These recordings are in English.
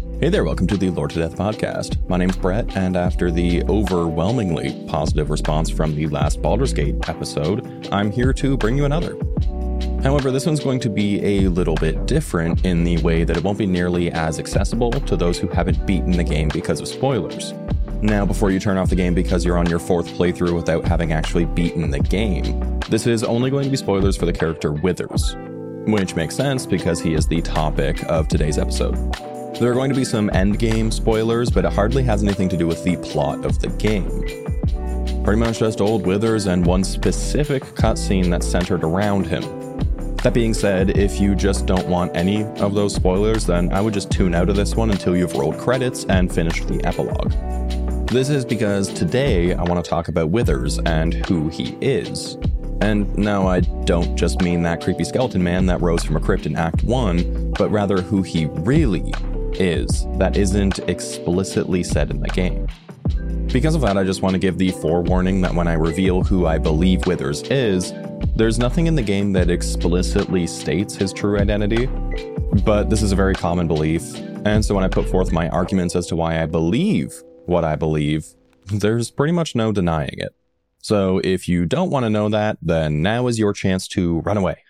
Hey there, welcome to the Lored to Death podcast. My name's Brett, and after the overwhelmingly positive response from the last Baldur's Gate episode, I'm here to bring you another. However, this one's going to be a little bit different in the way that it won't be nearly as accessible to those who haven't beaten the game because of spoilers. Now, before you turn off the game because you're on your fourth playthrough without having actually beaten the game, this is only going to be spoilers for the character Withers, which makes sense because he is the topic of today's episode. There are going to be some endgame spoilers, but it hardly has anything to do with the plot of the game. Pretty much just old Withers and one specific cutscene that's centered around him. That being said, if you just don't want any of those spoilers, then I would just tune out of this one until you've rolled credits and finished the epilogue. This is because today I want to talk about Withers and who he is. And no, I don't just mean that creepy skeleton man that rose from a crypt in Act 1, but rather who he really is that isn't explicitly said in the game. Because of that, I just want to give the forewarning that when I reveal who I believe Withers is, there's nothing in the game that explicitly states his true identity, but this is a very common belief. And so when I put forth my arguments as to why I believe what I believe, there's pretty much no denying it. So if you don't want to know that, then now is your chance to run away.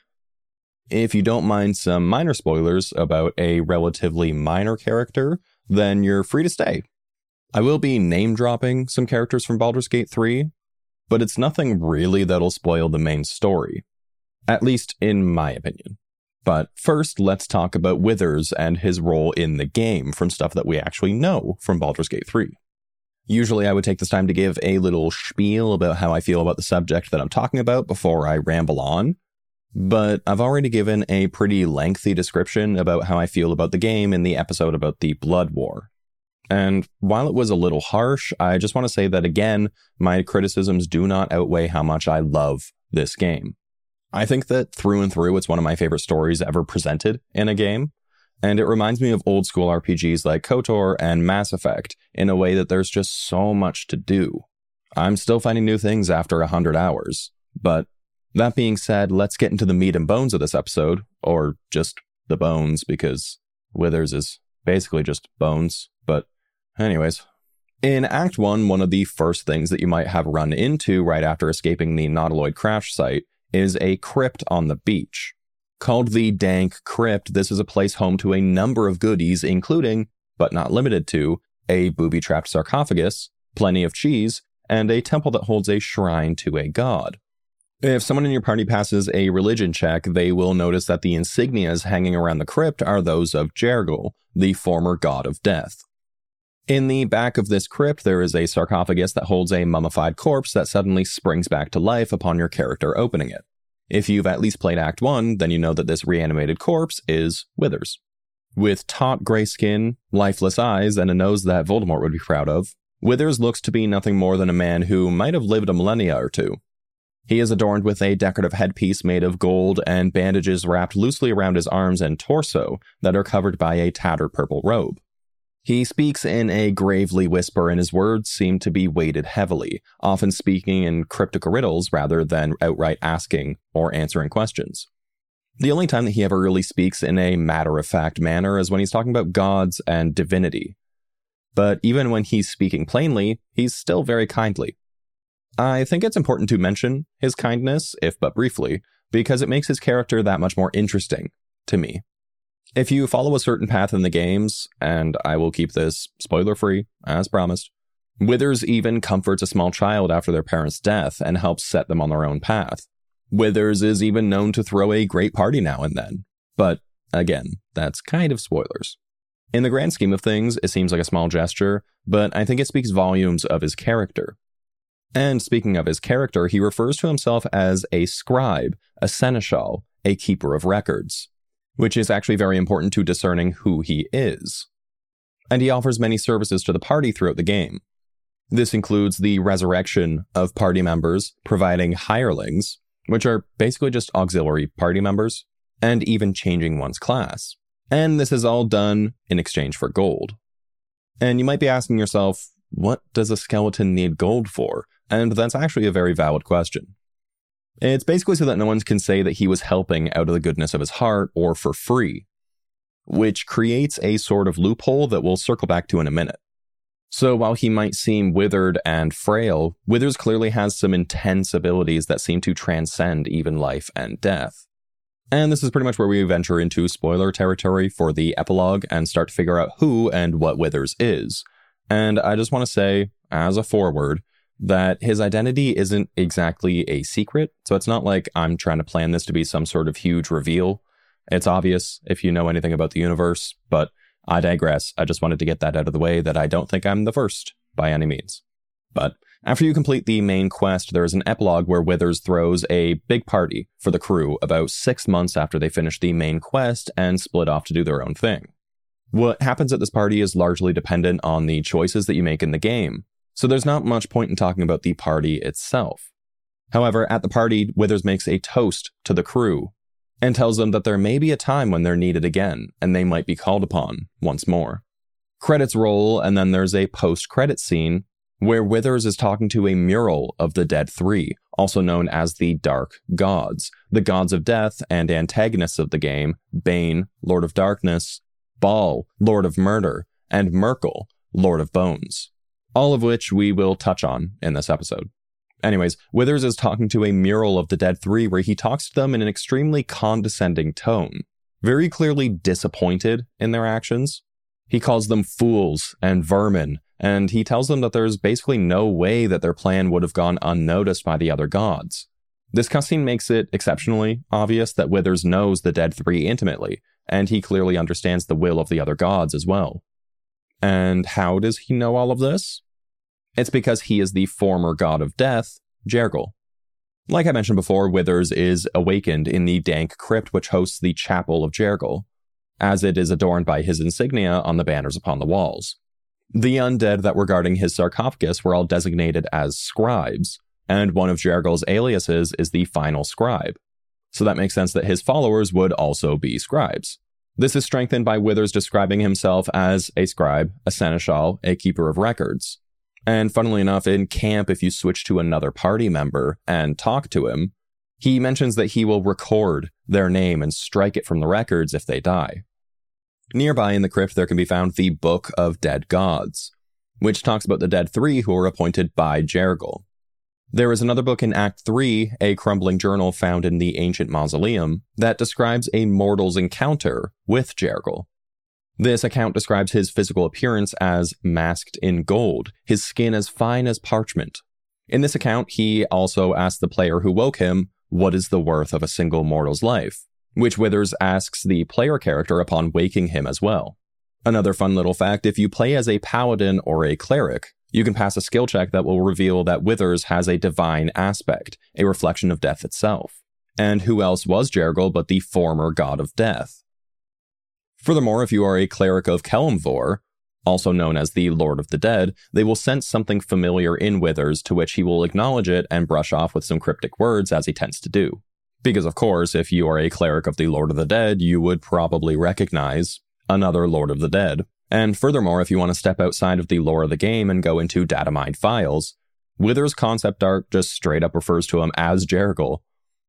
If you don't mind some minor spoilers about a relatively minor character, then you're free to stay. I will be name dropping some characters from Baldur's Gate 3, but it's nothing really that'll spoil the main story. At least in my opinion. But first, let's talk about Withers and his role in the game from stuff that we actually know from Baldur's Gate 3. Usually, I would take this time to give a little spiel about how I feel about the subject that I'm talking about before I ramble on, but I've already given a pretty lengthy description about how I feel about the game in the episode about the Blood War. And while it was a little harsh, I just want to say that again, my criticisms do not outweigh how much I love this game. I think that through and through, it's one of my favorite stories ever presented in a game. And it reminds me of old school RPGs like KOTOR and Mass Effect in a way that there's just so much to do. I'm still finding new things after 100 hours, but that being said, let's get into the meat and bones of this episode, or just the bones, because Withers is basically just bones. But, anyways. In Act 1, one of the first things that you might have run into right after escaping the Nautiloid crash site is a crypt on the beach. Called the Dank Crypt, this is a place home to a number of goodies, including, but not limited to, a booby trapped sarcophagus, plenty of cheese, and a temple that holds a shrine to a god. If someone in your party passes a religion check, they will notice that the insignias hanging around the crypt are those of Jergal, the former god of death. In the back of this crypt, there is a sarcophagus that holds a mummified corpse that suddenly springs back to life upon your character opening it. If you've at least played Act 1, then you know that this reanimated corpse is Withers. With taut gray skin, lifeless eyes, and a nose that Voldemort would be proud of, Withers looks to be nothing more than a man who might have lived a millennia or two. He is adorned with a decorative headpiece made of gold and bandages wrapped loosely around his arms and torso that are covered by a tattered purple robe. He speaks in a gravely whisper, and his words seem to be weighted heavily, often speaking in cryptic riddles rather than outright asking or answering questions. The only time that he ever really speaks in a matter of fact manner is when he's talking about gods and divinity. But even when he's speaking plainly, he's still very kindly. I think it's important to mention his kindness, if but briefly, because it makes his character that much more interesting to me. If you follow a certain path in the games, and I will keep this spoiler free, as promised, Withers even comforts a small child after their parents' death and helps set them on their own path. Withers is even known to throw a great party now and then. But again, that's kind of spoilers. In the grand scheme of things, it seems like a small gesture, but I think it speaks volumes of his character. And speaking of his character, he refers to himself as a scribe, a seneschal, a keeper of records, which is actually very important to discerning who he is. And he offers many services to the party throughout the game. This includes the resurrection of party members, providing hirelings, which are basically just auxiliary party members, and even changing one's class. And this is all done in exchange for gold. And you might be asking yourself, what does a skeleton need gold for? And that's actually a very valid question. It's basically so that no one can say that he was helping out of the goodness of his heart or for free. which creates a sort of loophole that we'll circle back to in a minute. So while he might seem withered and frail, Withers clearly has some intense abilities that seem to transcend even life and death. And this is pretty much where we venture into spoiler territory for the epilogue and start to figure out who and what Withers is. And I just want to say, as a forward, that his identity isn't exactly a secret. So it's not like I'm trying to plan this to be some sort of huge reveal. It's obvious if you know anything about the universe, but I digress. I just wanted to get that out of the way that I don't think I'm the first by any means. But after you complete the main quest, there is an epilogue where Withers throws a big party for the crew about six months after they finish the main quest and split off to do their own thing. What happens at this party is largely dependent on the choices that you make in the game, so there's not much point in talking about the party itself. However, at the party, Withers makes a toast to the crew and tells them that there may be a time when they're needed again and they might be called upon once more. Credits roll, and then there's a post credit scene where Withers is talking to a mural of the Dead Three, also known as the Dark Gods, the gods of death and antagonists of the game Bane, Lord of Darkness, Bhaal, Lord of Murder, and Myrkul, Lord of Bones, all of which we will touch on in this episode. Anyways, Withers is talking to a mural of the Dead Three where he talks to them in an extremely condescending tone, very clearly disappointed in their actions. He calls them fools and vermin, and he tells them that there's basically no way that their plan would have gone unnoticed by the other gods. This cutscene makes it exceptionally obvious that Withers knows the Dead Three intimately, and he clearly understands the will of the other gods as well. And how does he know all of this? It's because he is the former god of death, Jergal. Like I mentioned before, Withers is awakened in the dank crypt which hosts the Chapel of Jergal, as it is adorned by his insignia on the banners upon the walls. The undead that were guarding his sarcophagus were all designated as scribes, and one of Jergal's aliases is the final scribe. So that makes sense that his followers would also be scribes. This is strengthened by Withers describing himself as a scribe, a seneschal, a keeper of records. And funnily enough, in camp, if you switch to another party member and talk to him, he mentions that he will record their name and strike it from the records if they die. Nearby in the crypt, there can be found the Book of Dead Gods, which talks about the dead three who were appointed by Jergal. There is another book in Act 3, a crumbling journal found in the ancient mausoleum, that describes a mortal's encounter with Jergal. This account describes his physical appearance as masked in gold, his skin as fine as parchment. In this account, he also asks the player who woke him, What is the worth of a single mortal's life? Which Withers asks the player character upon waking him as well. Another fun little fact if you play as a paladin or a cleric, you can pass a skill check that will reveal that Withers has a divine aspect, a reflection of death itself. And who else was Jergal but the former god of death? Furthermore, if you are a cleric of Kelemvor, also known as the Lord of the Dead, they will sense something familiar in Withers to which he will acknowledge it and brush off with some cryptic words as he tends to do. Because, of course, if you are a cleric of the Lord of the Dead, you would probably recognize another Lord of the Dead. And furthermore, if you want to step outside of the lore of the game and go into data mined files, Withers concept art just straight up refers to him as Jergal,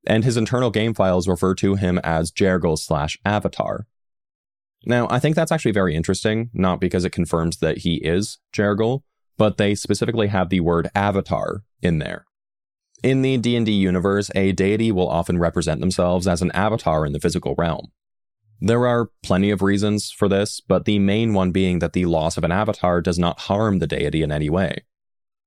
and his internal game files refer to him as Jergal slash Avatar. Now, I think that's actually very interesting, not because it confirms that he is Jergal, but they specifically have the word avatar in there. In the D&D universe, a deity will often represent themselves as an avatar in the physical realm. There are plenty of reasons for this, but the main one being that the loss of an avatar does not harm the deity in any way.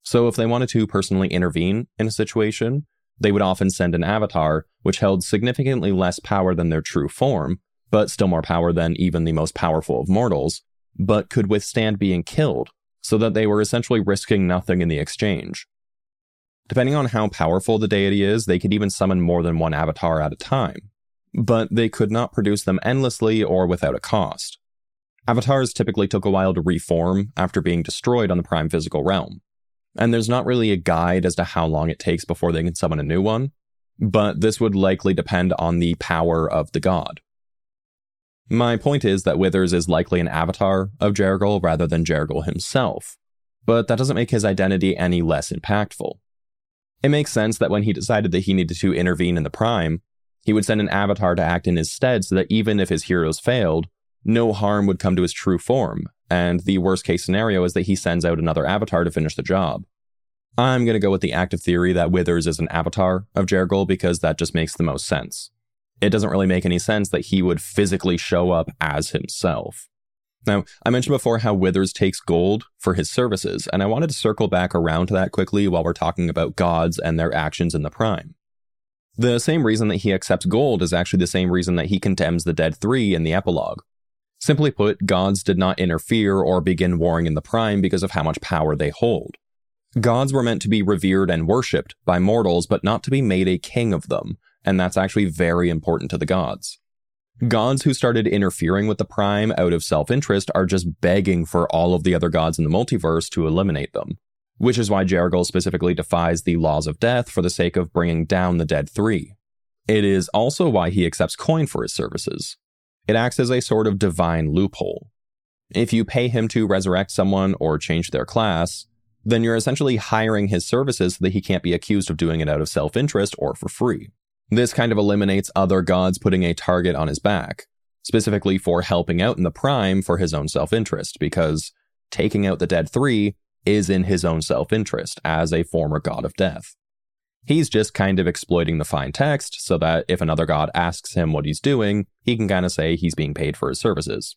So if they wanted to personally intervene in a situation, they would often send an avatar which held significantly less power than their true form, but still more power than even the most powerful of mortals, but could withstand being killed, so that they were essentially risking nothing in the exchange. Depending on how powerful the deity is, they could even summon more than one avatar at a time, but they could not produce them endlessly or without a cost. Avatars typically took a while to reform after being destroyed on the prime physical realm, and there's not really a guide as to how long it takes before they can summon a new one, but this would likely depend on the power of the god. My point is that Withers is likely an avatar of Jergal rather than Jergal himself, but that doesn't make his identity any less impactful. It makes sense that when he decided that he needed to intervene in the Prime, he would send an avatar to act in his stead so that even if his heroes failed, no harm would come to his true form, and the worst case scenario is that he sends out another avatar to finish the job. I'm going to go with the active theory that Withers is an avatar of Jergal because that just makes the most sense. It doesn't really make any sense that he would physically show up as himself. Now, I mentioned before how Withers takes gold for his services, and I wanted to circle back around to that quickly while we're talking about gods and their actions in the Prime. The same reason that he accepts gold is actually the same reason that he condemns the Dead Three in the epilogue. Simply put, gods did not interfere or begin warring in the Prime because of how much power they hold. Gods were meant to be revered and worshipped by mortals, but not to be made a king of them, and that's actually very important to the gods. Gods who started interfering with the Prime out of self interest are just begging for all of the other gods in the multiverse to eliminate them, which is why Jergal specifically defies the laws of death for the sake of bringing down the Dead Three. It is also why he accepts coin for his services. It acts as a sort of divine loophole. If you pay him to resurrect someone or change their class, then you're essentially hiring his services so that he can't be accused of doing it out of self interest or for free. This kind of eliminates other gods putting a target on his back, specifically for helping out in the prime for his own self interest, because taking out the dead three is in his own self interest as a former god of death. He's just kind of exploiting the fine text so that if another god asks him what he's doing, he can kind of say he's being paid for his services.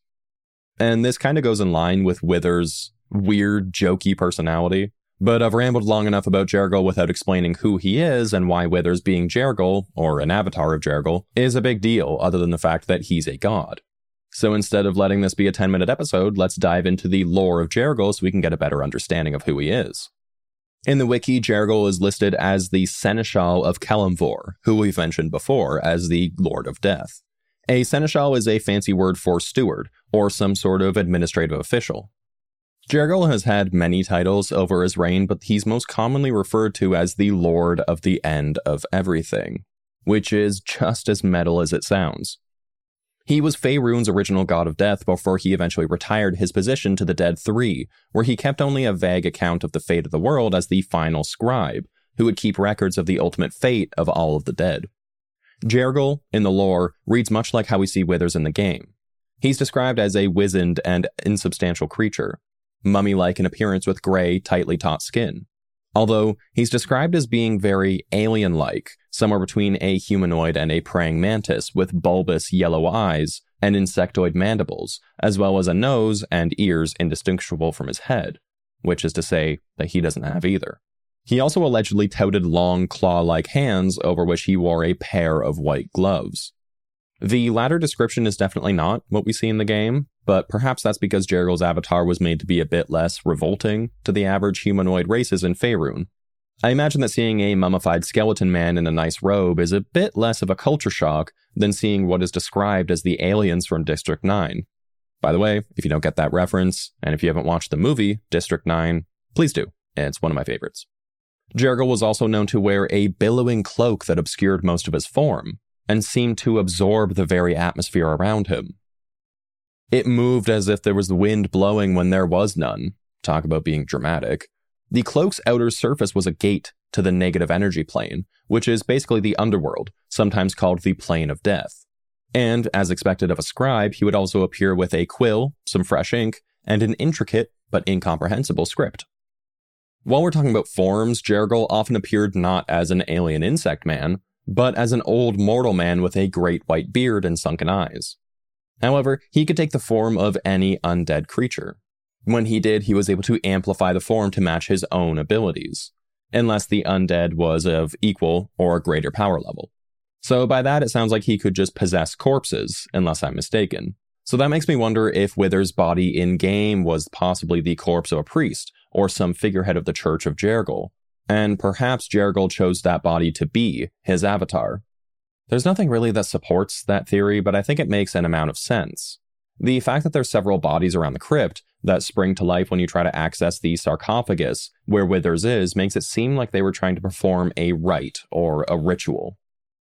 And this kind of goes in line with Withers' weird, jokey personality. But I've rambled long enough about Jergal without explaining who he is and why Withers being Jergal, or an avatar of Jergal, is a big deal, other than the fact that he's a god. So instead of letting this be a 10 minute episode, let's dive into the lore of Jergal so we can get a better understanding of who he is. In the wiki, Jergal is listed as the Seneschal of Kelemvor, who we've mentioned before as the Lord of Death. A Seneschal is a fancy word for steward, or some sort of administrative official. Jergal has had many titles over his reign, but he's most commonly referred to as the Lord of the End of Everything, which is just as metal as it sounds. He was Faerun's original god of death before he eventually retired his position to the Dead Three, where he kept only a vague account of the fate of the world as the final scribe, who would keep records of the ultimate fate of all of the dead. Jergal, in the lore, reads much like how we see Withers in the game. He's described as a wizened and insubstantial creature, mummy like in appearance with gray, tightly taut skin. Although he's described as being very alien like, somewhere between a humanoid and a praying mantis with bulbous yellow eyes and insectoid mandibles, as well as a nose and ears indistinguishable from his head, which is to say that he doesn't have either. He also allegedly touted long claw like hands over which he wore a pair of white gloves. The latter description is definitely not what we see in the game, but perhaps that's because Jergal's avatar was made to be a bit less revolting to the average humanoid races in Faerun. I imagine that seeing a mummified skeleton man in a nice robe is a bit less of a culture shock than seeing what is described as the aliens from District 9. By the way, if you don't get that reference, and if you haven't watched the movie District 9, please do. It's one of my favorites. Jergal was also known to wear a billowing cloak that obscured most of his form, and seemed to absorb the very atmosphere around him. It moved as if there was wind blowing when there was none. Talk about being dramatic. The cloak's outer surface was a gate to the negative energy plane, which is basically the underworld, sometimes called the plane of death. And, as expected of a scribe, he would also appear with a quill, some fresh ink, and an intricate but incomprehensible script. While we're talking about forms, Jergal often appeared not as an alien insect man, but as an old mortal man with a great white beard and sunken eyes. However, he could take the form of any undead creature. When he did, he was able to amplify the form to match his own abilities, unless the undead was of equal or greater power level. So by that, it sounds like he could just possess corpses, unless I'm mistaken. So that makes me wonder if Wither's body in game was possibly the corpse of a priest or some figurehead of the Church of Jergal, and perhaps Jergal chose that body to be his avatar. There's nothing really that supports that theory, but I think it makes an amount of sense. The fact that there's several bodies around the crypt that spring to life when you try to access the sarcophagus where Withers is makes it seem like they were trying to perform a rite or a ritual.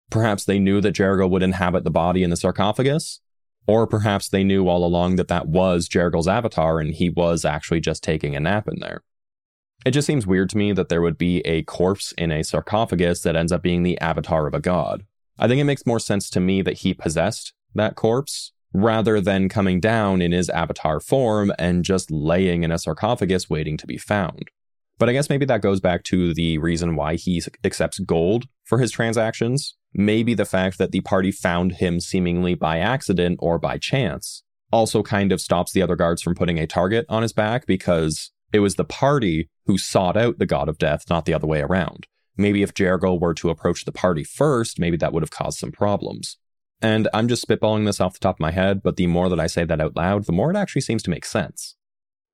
Perhaps they knew that Jergal would inhabit the body in the sarcophagus, or perhaps they knew all along that that was Jergal's avatar and he was actually just taking a nap in there. It just seems weird to me that there would be a corpse in a sarcophagus that ends up being the avatar of a god. I think it makes more sense to me that he possessed that corpse rather than coming down in his avatar form and just laying in a sarcophagus waiting to be found. But I guess maybe that goes back to the reason why he accepts gold for his transactions. Maybe the fact that the party found him seemingly by accident or by chance also kind of stops the other guards from putting a target on his back because it was the party who sought out the god of death, not the other way around. Maybe if Jergal were to approach the party first, maybe that would have caused some problems. And I'm just spitballing this off the top of my head, but the more that I say that out loud, the more it actually seems to make sense.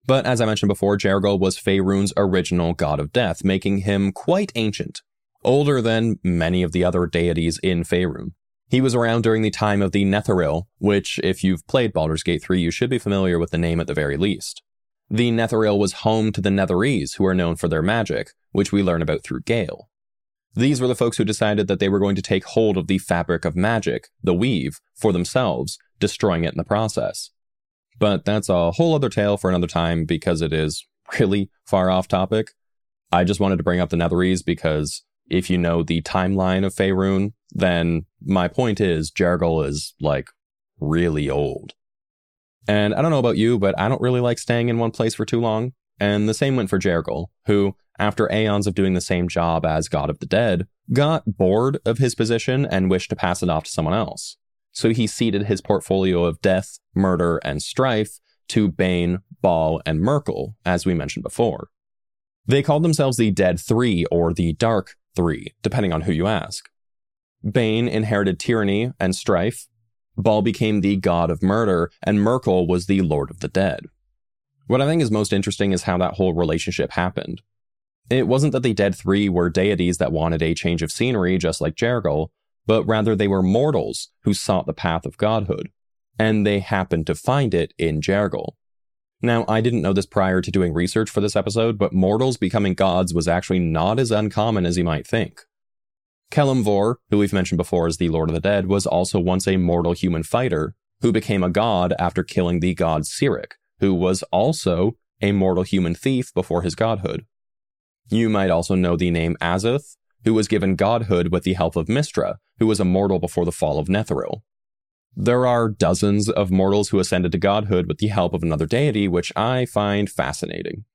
But as I mentioned before, Jergal was Faerun's original god of death, making him quite ancient, older than many of the other deities in Faerun. He was around during the time of the Netheril, which, if you've played Baldur's Gate 3, you should be familiar with the name at the very least. The Netheril was home to the Netherese, who are known for their magic, which we learn about through Gale. These were the folks who decided that they were going to take hold of the fabric of magic, the weave, for themselves, destroying it in the process. But that's a whole other tale for another time because it is really far off topic. I just wanted to bring up the Netherese because if you know the timeline of Faerun, then my point is Jergal is like really old. And I don't know about you, but I don't really like staying in one place for too long. And the same went for Jergal, who after aeons of doing the same job as God of the Dead, got bored of his position and wished to pass it off to someone else. So he ceded his portfolio of death, murder, and strife to Bane, Bhaal, and Myrkul, as we mentioned before. They called themselves the Dead Three or the Dark Three, depending on who you ask. Bane inherited tyranny and strife, Bhaal became the god of murder, and Myrkul was the Lord of the Dead. What I think is most interesting is how that whole relationship happened. It wasn't that the Dead Three were deities that wanted a change of scenery, just like Jergal, but rather they were mortals who sought the path of godhood, and they happened to find it in Jergal. Now, I didn't know this prior to doing research for this episode, but mortals becoming gods was actually not as uncommon as you might think. Kelemvor, who we've mentioned before as the Lord of the Dead, was also once a mortal human fighter who became a god after killing the god Cyric, who was also a mortal human thief before his godhood. You might also know the name Azuth, who was given godhood with the help of Mystra, who was a mortal before the fall of Netheril. There are dozens of mortals who ascended to godhood with the help of another deity, which I find fascinating.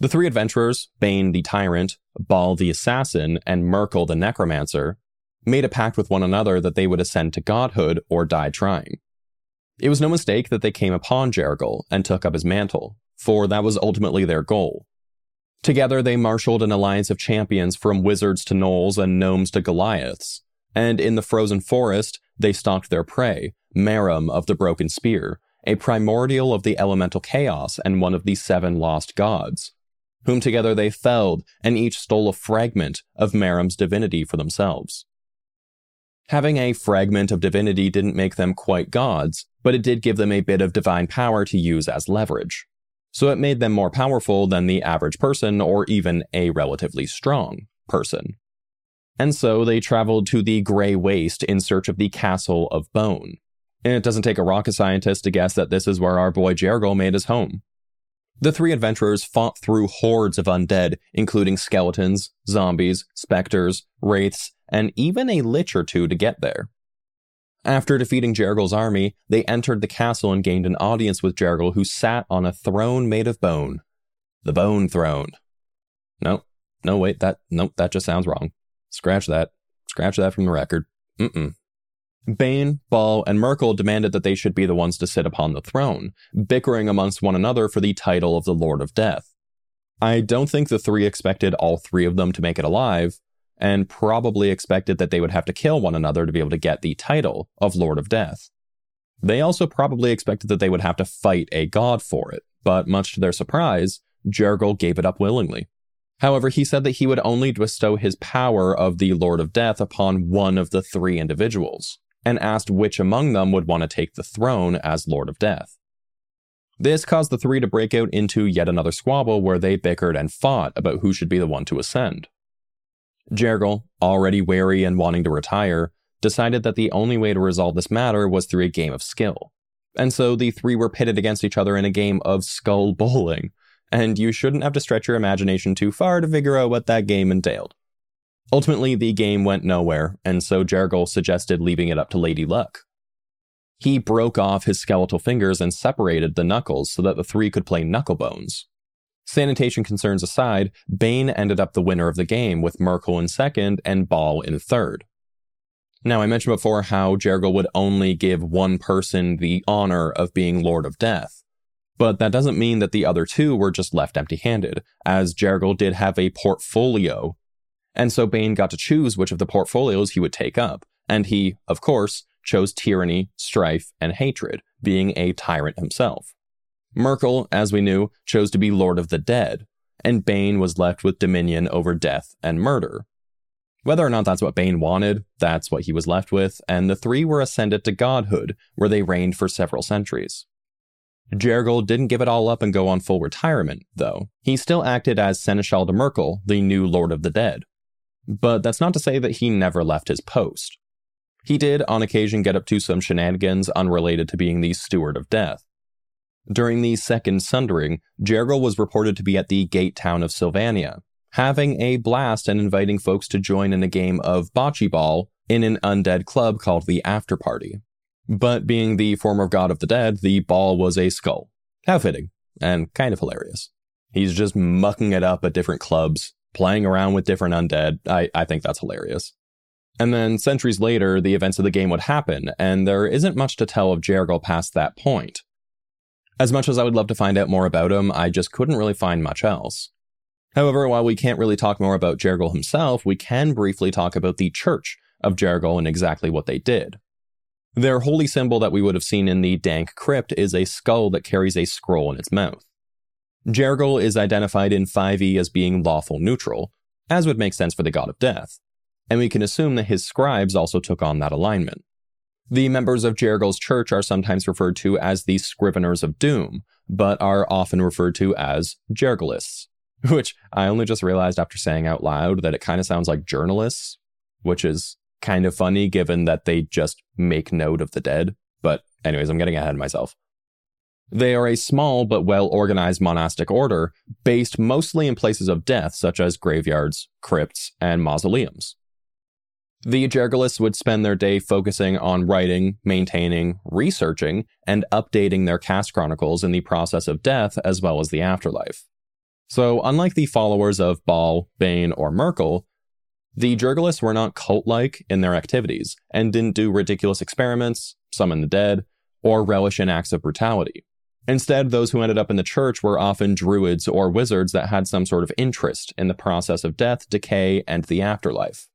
The three adventurers, Bane the Tyrant, Bhaal the Assassin, and Myrkul the Necromancer, made a pact with one another that they would ascend to godhood or die trying. It was no mistake that they came upon Jergal and took up his mantle, for that was ultimately their goal Together, they marshaled an alliance of champions from wizards to gnolls and gnomes to Goliaths. And in the frozen forest, they stalked their prey, Meruem of the Broken Spear, a primordial of the elemental chaos and one of the seven lost gods, whom together they felled, and each stole a fragment of Meruem's divinity for themselves. Having a fragment of divinity didn't make them quite gods, but it did give them a bit of divine power to use as leverage so it made them more powerful than the average person or even a relatively strong person. And so they traveled to the Grey Waste in search of the Castle of Bone. And it doesn't take a rocket scientist to guess that this is where our boy Jergal made his home. The three adventurers fought through hordes of undead, including skeletons, zombies, specters, wraiths, and even a lich or two to get there. After defeating Jergal's army, they entered the castle and gained an audience with Jergal, who sat on a throne made of bone. The Bone Throne. No, no, wait, that, nope, that just sounds wrong. Scratch that. Scratch that from the record. Mm-mm. Bane, Bhaal, and Myrkul demanded that they should be the ones to sit upon the throne, bickering amongst one another for the title of the Lord of Death. I don't think the three expected all three of them to make it alive, and probably expected that they would have to kill one another to be able to get the title of Lord of Death. They also probably expected that they would have to fight a god for it, but much to their surprise, Jergal gave it up willingly. However, he said that he would only bestow his power of the Lord of Death upon one of the three individuals, and asked which among them would want to take the throne as Lord of Death. This caused the three to break out into yet another squabble where they bickered and fought about who should be the one to ascend. Jergal, already wary and wanting to retire, decided that the only way to resolve this matter was through a game of skill. And so the three were pitted against each other in a game of skull bowling, and you shouldn't have to stretch your imagination too far to figure out what that game entailed. Ultimately, the game went nowhere, and so Jergal suggested leaving it up to Lady Luck. He broke off his skeletal fingers and separated the knuckles so that the three could play knucklebones. Sanitation concerns aside, Bane ended up the winner of the game with Myrkul in second and Bhaal in third. Now, I mentioned before how Jergal would only give one person the honor of being Lord of Death. But that doesn't mean that the other two were just left empty handed, as Jergal did have a portfolio. And so Bane got to choose which of the portfolios he would take up. And he, of course, chose tyranny, strife, and hatred, being a tyrant himself. Myrkul, as we knew, chose to be Lord of the Dead, and Bane was left with dominion over death and murder. Whether or not that's what Bane wanted, that's what he was left with, and the three were ascended to godhood, where they reigned for several centuries. Jergal didn't give it all up and go on full retirement, though. He still acted as Seneschal de Myrkul, the new Lord of the Dead. But that's not to say that he never left his post. He did, on occasion, get up to some shenanigans unrelated to being the Steward of Death. During the Second Sundering, Jergal was reported to be at the gate town of Sylvania, having a blast and inviting folks to join in a game of bocce ball in an undead club called the After Party. But being the former god of the dead, the ball was a skull. How fitting, and kind of hilarious. He's just mucking it up at different clubs, playing around with different undead. I, I think that's hilarious. And then centuries later, the events of the game would happen, and there isn't much to tell of Jergal past that point. As much as I would love to find out more about him, I just couldn't really find much else. However, while we can't really talk more about Jergal himself, we can briefly talk about the Church of Jergal and exactly what they did. Their holy symbol that we would have seen in the Dank Crypt is a skull that carries a scroll in its mouth. Jergal is identified in 5e as being lawful neutral, as would make sense for the god of death and we can assume that his scribes also took on that alignment. The members of Jergal's church are sometimes referred to as the Scriveners of Doom, but are often referred to as Jergalists, which I only just realized after saying out loud that it kind of sounds like journalists, which is kind of funny given that they just make note of the dead. But, anyways, I'm getting ahead of myself. They are a small but well organized monastic order based mostly in places of death, such as graveyards, crypts, and mausoleums. The Jergalists would spend their day focusing on writing, maintaining, researching, and updating their caste chronicles in the process of death as well as the afterlife. So, unlike the followers of Bhaal, Bane, or Myrkul, the Jergalists were not cult like in their activities and didn't do ridiculous experiments, summon the dead, or relish in acts of brutality. Instead, those who ended up in the church were often druids or wizards that had some sort of interest in the process of death, decay, and the afterlife.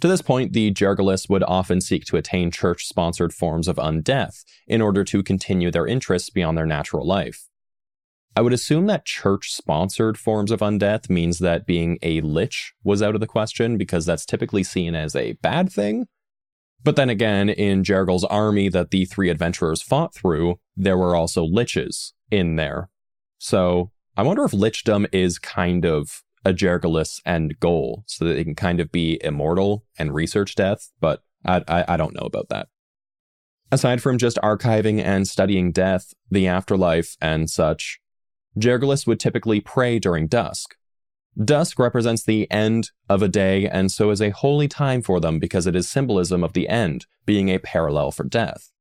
To this point, the Jergalists would often seek to attain church sponsored forms of undeath in order to continue their interests beyond their natural life. I would assume that church sponsored forms of undeath means that being a lich was out of the question because that's typically seen as a bad thing. But then again, in Jergal's army that the three adventurers fought through, there were also liches in there. So I wonder if lichdom is kind of a Jergalist end goal so that they can kind of be immortal and research death, but I, I, I don't know about that. Aside from just archiving and studying death, the afterlife, and such, Jergalists would typically pray during dusk. Dusk represents the end of a day and so is a holy time for them because it is symbolism of the end, being a parallel for death.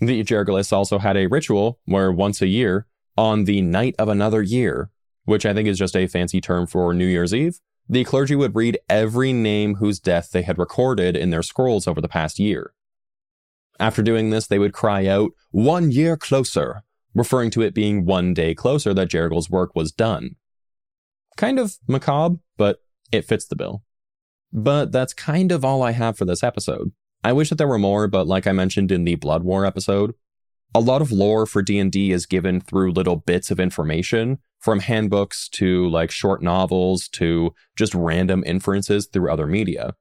The Jergalists also had a ritual where once a year, on the night of another year, which I think is just a fancy term for New Year's Eve, the clergy would read every name whose death they had recorded in their scrolls over the past year. After doing this, they would cry out, One year closer, referring to it being one day closer that Jergal's work was done. Kind of macabre, but it fits the bill. But that's kind of all I have for this episode. I wish that there were more, but like I mentioned in the Blood War episode, a lot of lore for D&D is given through little bits of information from handbooks to like short novels to just random inferences through other media.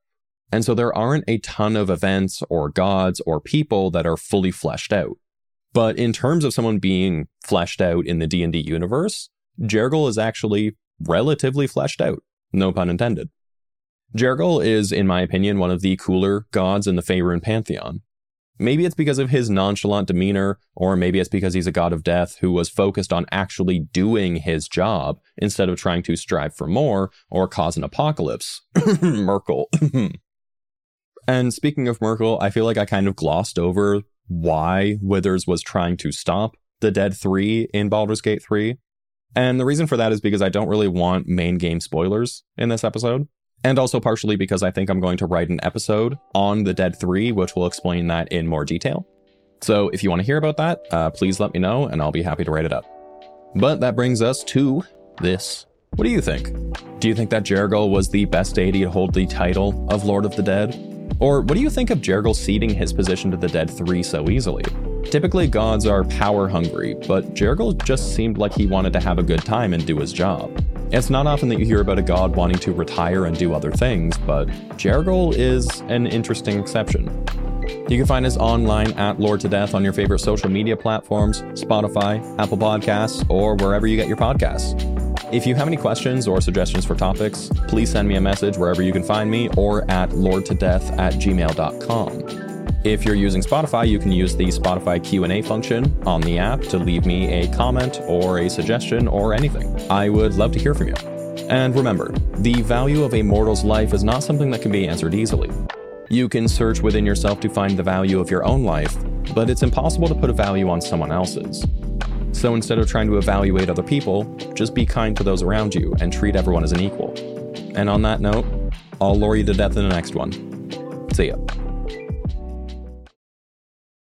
And so there aren't a ton of events or gods or people that are fully fleshed out. But in terms of someone being fleshed out in the D&D universe, Jergal is actually relatively fleshed out, no pun intended. Jergal is, in my opinion, one of the cooler gods in the Faerun pantheon. Maybe it's because of his nonchalant demeanor, or maybe it's because he's a god of death who was focused on actually doing his job instead of trying to strive for more or cause an apocalypse. Myrkul. and speaking of Myrkul, I feel like I kind of glossed over why Withers was trying to stop the Dead 3 in Baldur's Gate 3. And the reason for that is because I don't really want main game spoilers in this episode. And also partially because I think I'm going to write an episode on the Dead 3, which will explain that in more detail. So if you want to hear about that, uh, please let me know and I'll be happy to write it up. But that brings us to this. What do you think? Do you think that Jergal was the best deity to hold the title of Lord of the Dead? Or what do you think of Jergal ceding his position to the Dead 3 so easily? Typically, gods are power hungry, but Jergal just seemed like he wanted to have a good time and do his job. It's not often that you hear about a god wanting to retire and do other things, but Jergal is an interesting exception. You can find us online at Lored to Death on your favorite social media platforms, Spotify, Apple Podcasts, or wherever you get your podcasts. If you have any questions or suggestions for topics, please send me a message wherever you can find me or at loredtodeath at gmail.com. If you're using Spotify, you can use the Spotify Q&A function on the app to leave me a comment or a suggestion or anything. I would love to hear from you. And remember, the value of a mortal's life is not something that can be answered easily. You can search within yourself to find the value of your own life, but it's impossible to put a value on someone else's. So instead of trying to evaluate other people, just be kind to those around you and treat everyone as an equal. And on that note, I'll lure you to death in the next one. See ya.